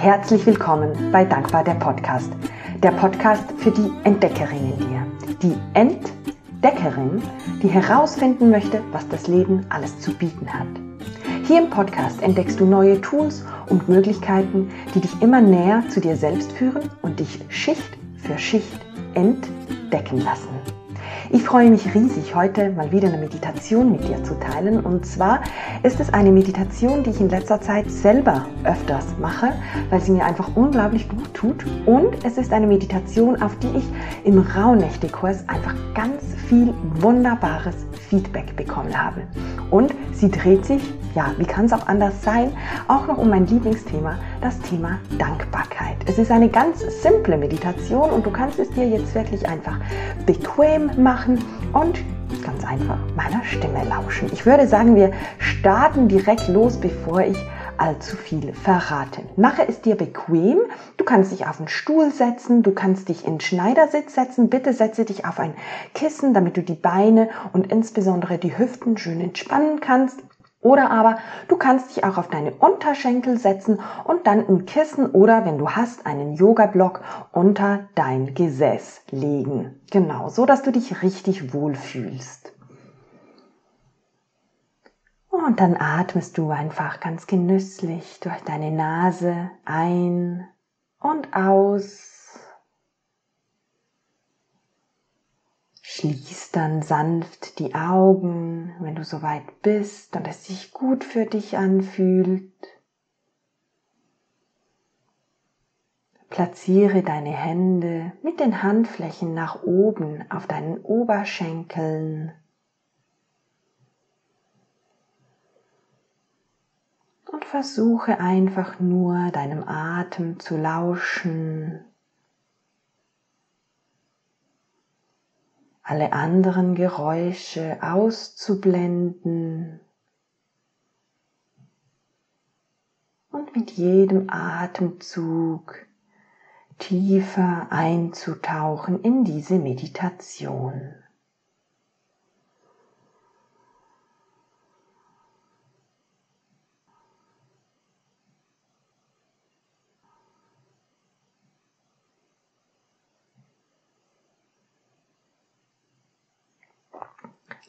herzlich willkommen bei Dankbar der Podcast. Der Podcast für die Entdeckerin in dir. Die Entdeckerin, die herausfinden möchte, was das Leben alles zu bieten hat. Hier im Podcast entdeckst du neue Tools und Möglichkeiten, die dich immer näher zu dir selbst führen und dich Schicht für Schicht entdecken lassen. Ich freue mich riesig, heute mal wieder eine Meditation mit dir zu teilen. Und zwar ist es eine Meditation, die ich in letzter Zeit selber öfters mache, weil sie mir einfach unglaublich gut tut. Und es ist eine Meditation, auf die ich im Rauhnächte-Kurs einfach ganz viel wunderbares Feedback bekommen habe. Und sie dreht sich, ja, wie kann es auch anders sein, auch noch um mein Lieblingsthema, das Thema Dankbarkeit. Es ist eine ganz simple Meditation und du kannst es dir jetzt wirklich einfach bequem machen und ganz einfach meiner Stimme lauschen. Ich würde sagen, wir starten direkt los, bevor ich allzu viel verrate. Mache es dir bequem. Du kannst dich auf einen Stuhl setzen, du kannst dich in Schneidersitz setzen. Bitte setze dich auf ein Kissen, damit du die Beine und insbesondere die Hüften schön entspannen kannst. Oder aber du kannst dich auch auf deine Unterschenkel setzen und dann ein Kissen oder wenn du hast einen Yoga-Block unter dein Gesäß legen. Genau, so dass du dich richtig wohlfühlst. Und dann atmest du einfach ganz genüsslich durch deine Nase ein und aus. Schließ dann sanft die Augen, wenn du soweit bist und es sich gut für dich anfühlt. Platziere deine Hände mit den Handflächen nach oben auf deinen Oberschenkeln. Und versuche einfach nur deinem Atem zu lauschen. Alle anderen Geräusche auszublenden und mit jedem Atemzug tiefer einzutauchen in diese Meditation.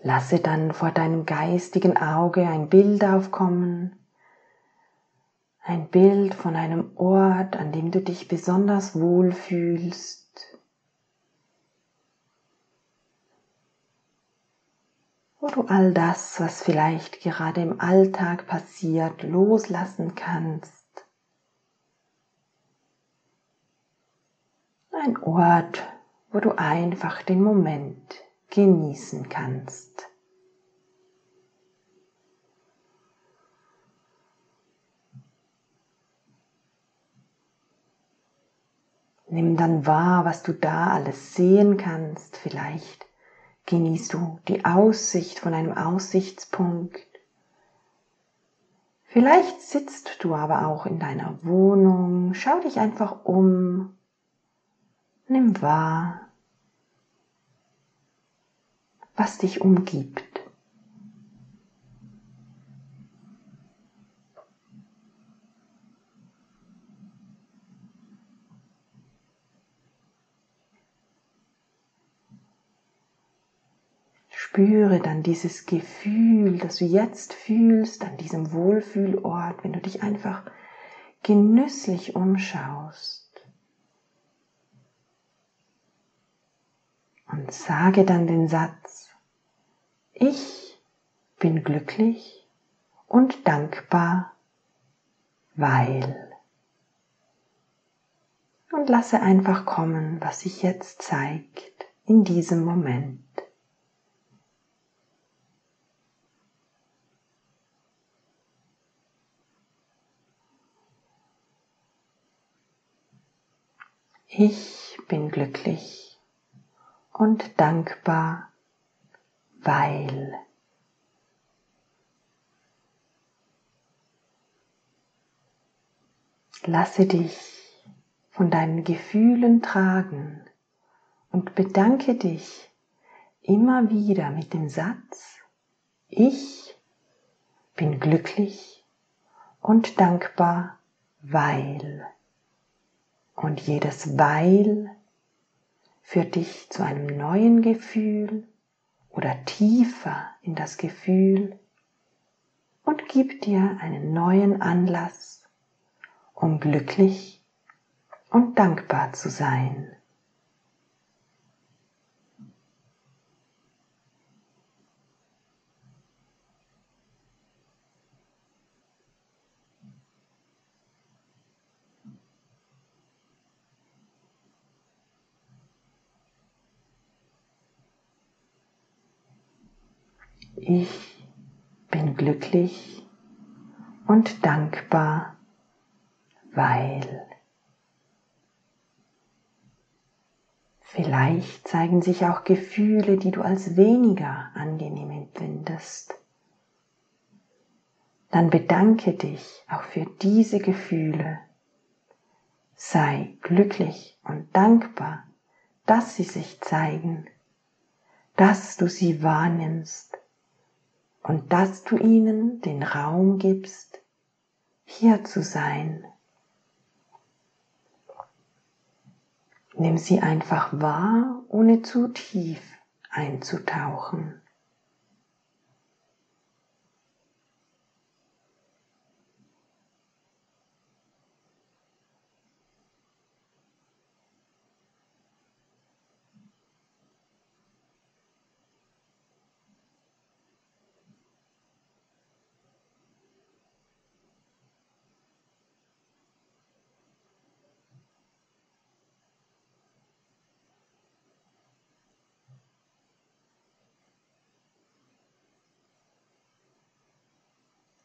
Lasse dann vor deinem geistigen Auge ein Bild aufkommen, ein Bild von einem Ort, an dem du dich besonders wohl fühlst, wo du all das, was vielleicht gerade im Alltag passiert, loslassen kannst. Ein Ort, wo du einfach den Moment genießen kannst. Nimm dann wahr, was du da alles sehen kannst. Vielleicht genießt du die Aussicht von einem Aussichtspunkt. Vielleicht sitzt du aber auch in deiner Wohnung. Schau dich einfach um. Nimm wahr, was dich umgibt. Spüre dann dieses Gefühl, das du jetzt fühlst an diesem Wohlfühlort, wenn du dich einfach genüsslich umschaust. Und sage dann den Satz, ich bin glücklich und dankbar, weil. Und lasse einfach kommen, was sich jetzt zeigt in diesem Moment. Ich bin glücklich und dankbar, weil lasse dich von deinen Gefühlen tragen und bedanke dich immer wieder mit dem Satz, ich bin glücklich und dankbar, weil. Und jedes Weil führt dich zu einem neuen Gefühl oder tiefer in das Gefühl und gibt dir einen neuen Anlass, um glücklich und dankbar zu sein. Ich bin glücklich und dankbar, weil vielleicht zeigen sich auch Gefühle, die du als weniger angenehm empfindest. Dann bedanke dich auch für diese Gefühle. Sei glücklich und dankbar, dass sie sich zeigen, dass du sie wahrnimmst und dass du ihnen den Raum gibst, hier zu sein. Nimm sie einfach wahr, ohne zu tief einzutauchen.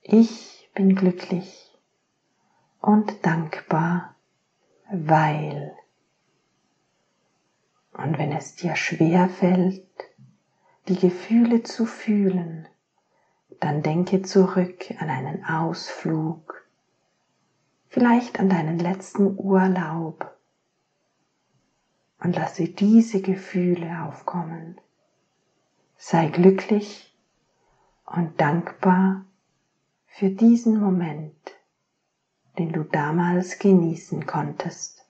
Ich bin glücklich und dankbar, weil. Und wenn es dir schwer fällt, die Gefühle zu fühlen, dann denke zurück an einen Ausflug, vielleicht an deinen letzten Urlaub und lasse diese Gefühle aufkommen. Sei glücklich und dankbar für diesen Moment, den du damals genießen konntest.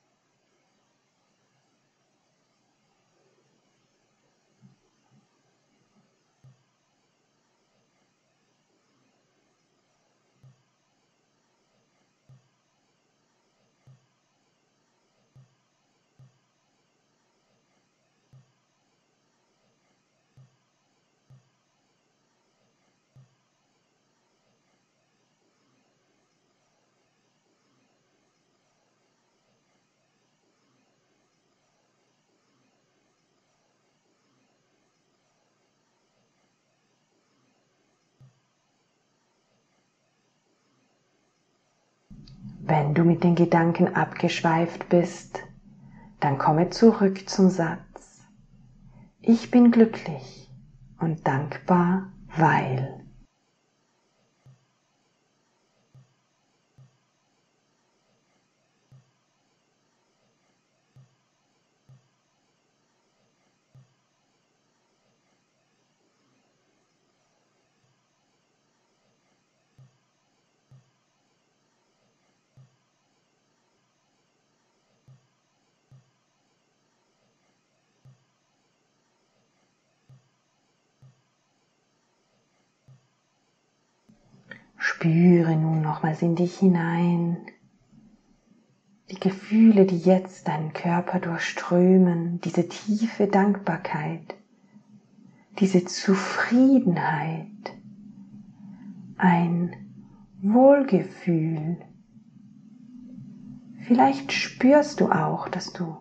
Wenn du mit den Gedanken abgeschweift bist, dann komme zurück zum Satz. Ich bin glücklich und dankbar, weil. Spüre nun nochmals in dich hinein die Gefühle, die jetzt deinen Körper durchströmen, diese tiefe Dankbarkeit, diese Zufriedenheit, ein Wohlgefühl. Vielleicht spürst du auch, dass du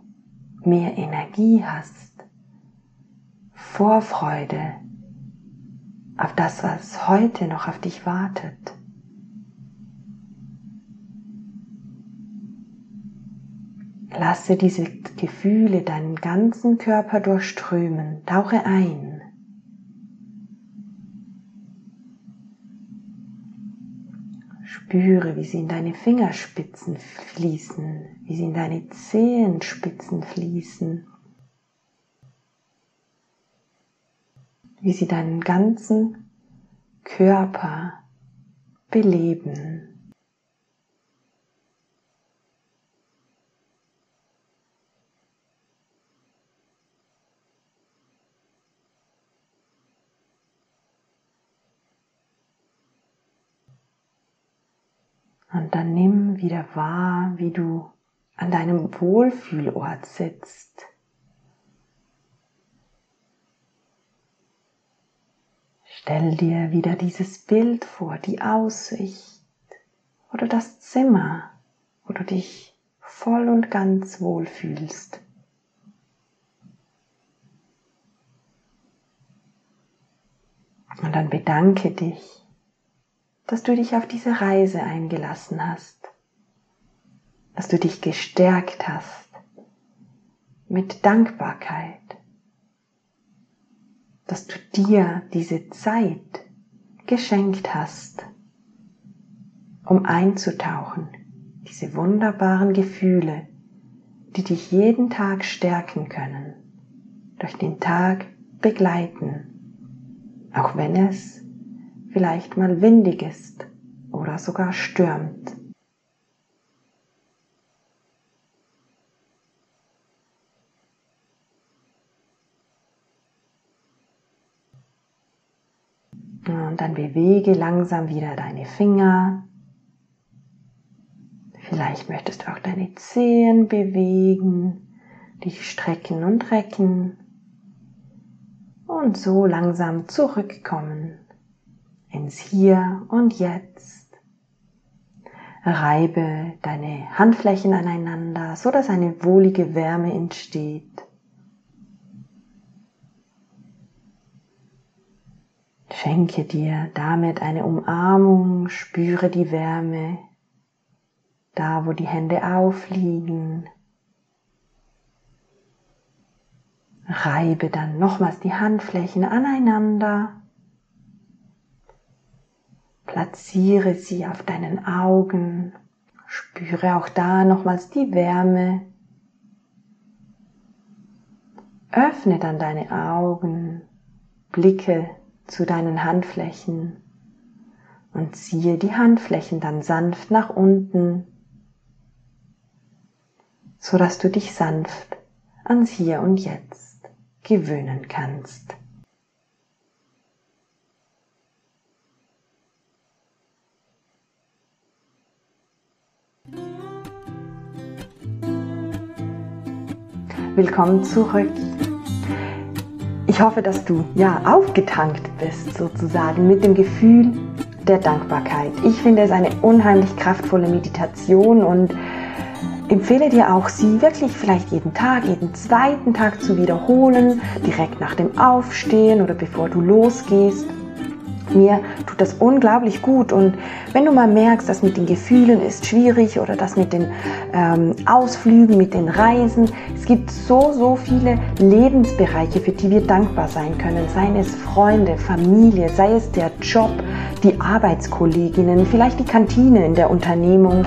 mehr Energie hast, Vorfreude auf das, was heute noch auf dich wartet. Lasse diese Gefühle deinen ganzen Körper durchströmen. Tauche ein. Spüre, wie sie in deine Fingerspitzen fließen, wie sie in deine Zehenspitzen fließen, wie sie deinen ganzen Körper beleben. Und dann nimm wieder wahr, wie du an deinem Wohlfühlort sitzt. Stell dir wieder dieses Bild vor, die Aussicht oder das Zimmer, wo du dich voll und ganz wohlfühlst. Und dann bedanke dich, dass du dich auf diese Reise eingelassen hast, dass du dich gestärkt hast mit Dankbarkeit, dass du dir diese Zeit geschenkt hast, um einzutauchen, diese wunderbaren Gefühle, die dich jeden Tag stärken können, durch den Tag begleiten auch wenn es vielleicht mal windig ist oder sogar stürmt. Und dann bewege langsam wieder deine Finger. Vielleicht möchtest du auch deine Zehen bewegen, dich strecken und recken und so langsam zurückkommen ins Hier und Jetzt. Reibe deine Handflächen aneinander, so dass eine wohlige Wärme entsteht. Schenke dir damit eine Umarmung, spüre die Wärme, da wo die Hände aufliegen, Reibe dann nochmals die Handflächen aneinander. Platziere sie auf deinen Augen. Spüre auch da nochmals die Wärme. Öffne dann deine Augen, blicke zu deinen Handflächen und ziehe die Handflächen dann sanft nach unten, so dass du dich sanft ans Hier und Jetzt gewöhnen kannst. Willkommen zurück. Ich hoffe, dass du ja aufgetankt bist sozusagen mit dem Gefühl der Dankbarkeit. Ich finde es eine unheimlich kraftvolle Meditation und empfehle dir auch, sie wirklich vielleicht jeden Tag, jeden zweiten Tag zu wiederholen, direkt nach dem Aufstehen oder bevor du losgehst. Mir tut das unglaublich gut. Und wenn du mal merkst, dass mit den Gefühlen ist schwierig oder das mit den ähm, Ausflügen, mit den Reisen, es gibt so, so viele Lebensbereiche, für die wir dankbar sein können, seien es Freunde, Familie, sei es der Job, die Arbeitskolleginnen, vielleicht die Kantine in der Unternehmung,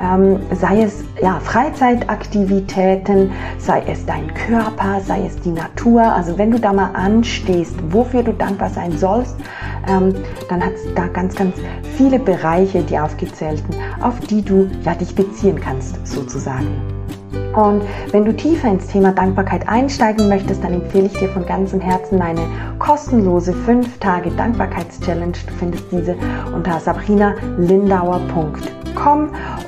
ähm, sei es ja, Freizeitaktivitäten, sei es dein Körper, sei es die Natur. Also wenn du da mal anstehst, wofür du dankbar sein sollst, ähm, dann hat es da ganz, ganz viele Bereiche, die aufgezählten, auf die du ja, dich beziehen kannst, sozusagen. Und wenn du tiefer ins Thema Dankbarkeit einsteigen möchtest, dann empfehle ich dir von ganzem Herzen meine kostenlose 5 Tage Dankbarkeitschallenge. Du findest diese unter sabrinalindauer.com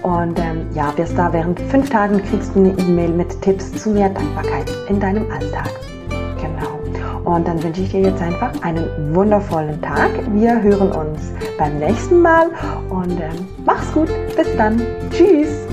und ähm, ja, bis da während 5 Tagen kriegst du eine E-Mail mit Tipps zu mehr Dankbarkeit in deinem Alltag. Genau. Und dann wünsche ich dir jetzt einfach einen wundervollen Tag. Wir hören uns beim nächsten Mal und ähm, mach's gut. Bis dann. Tschüss.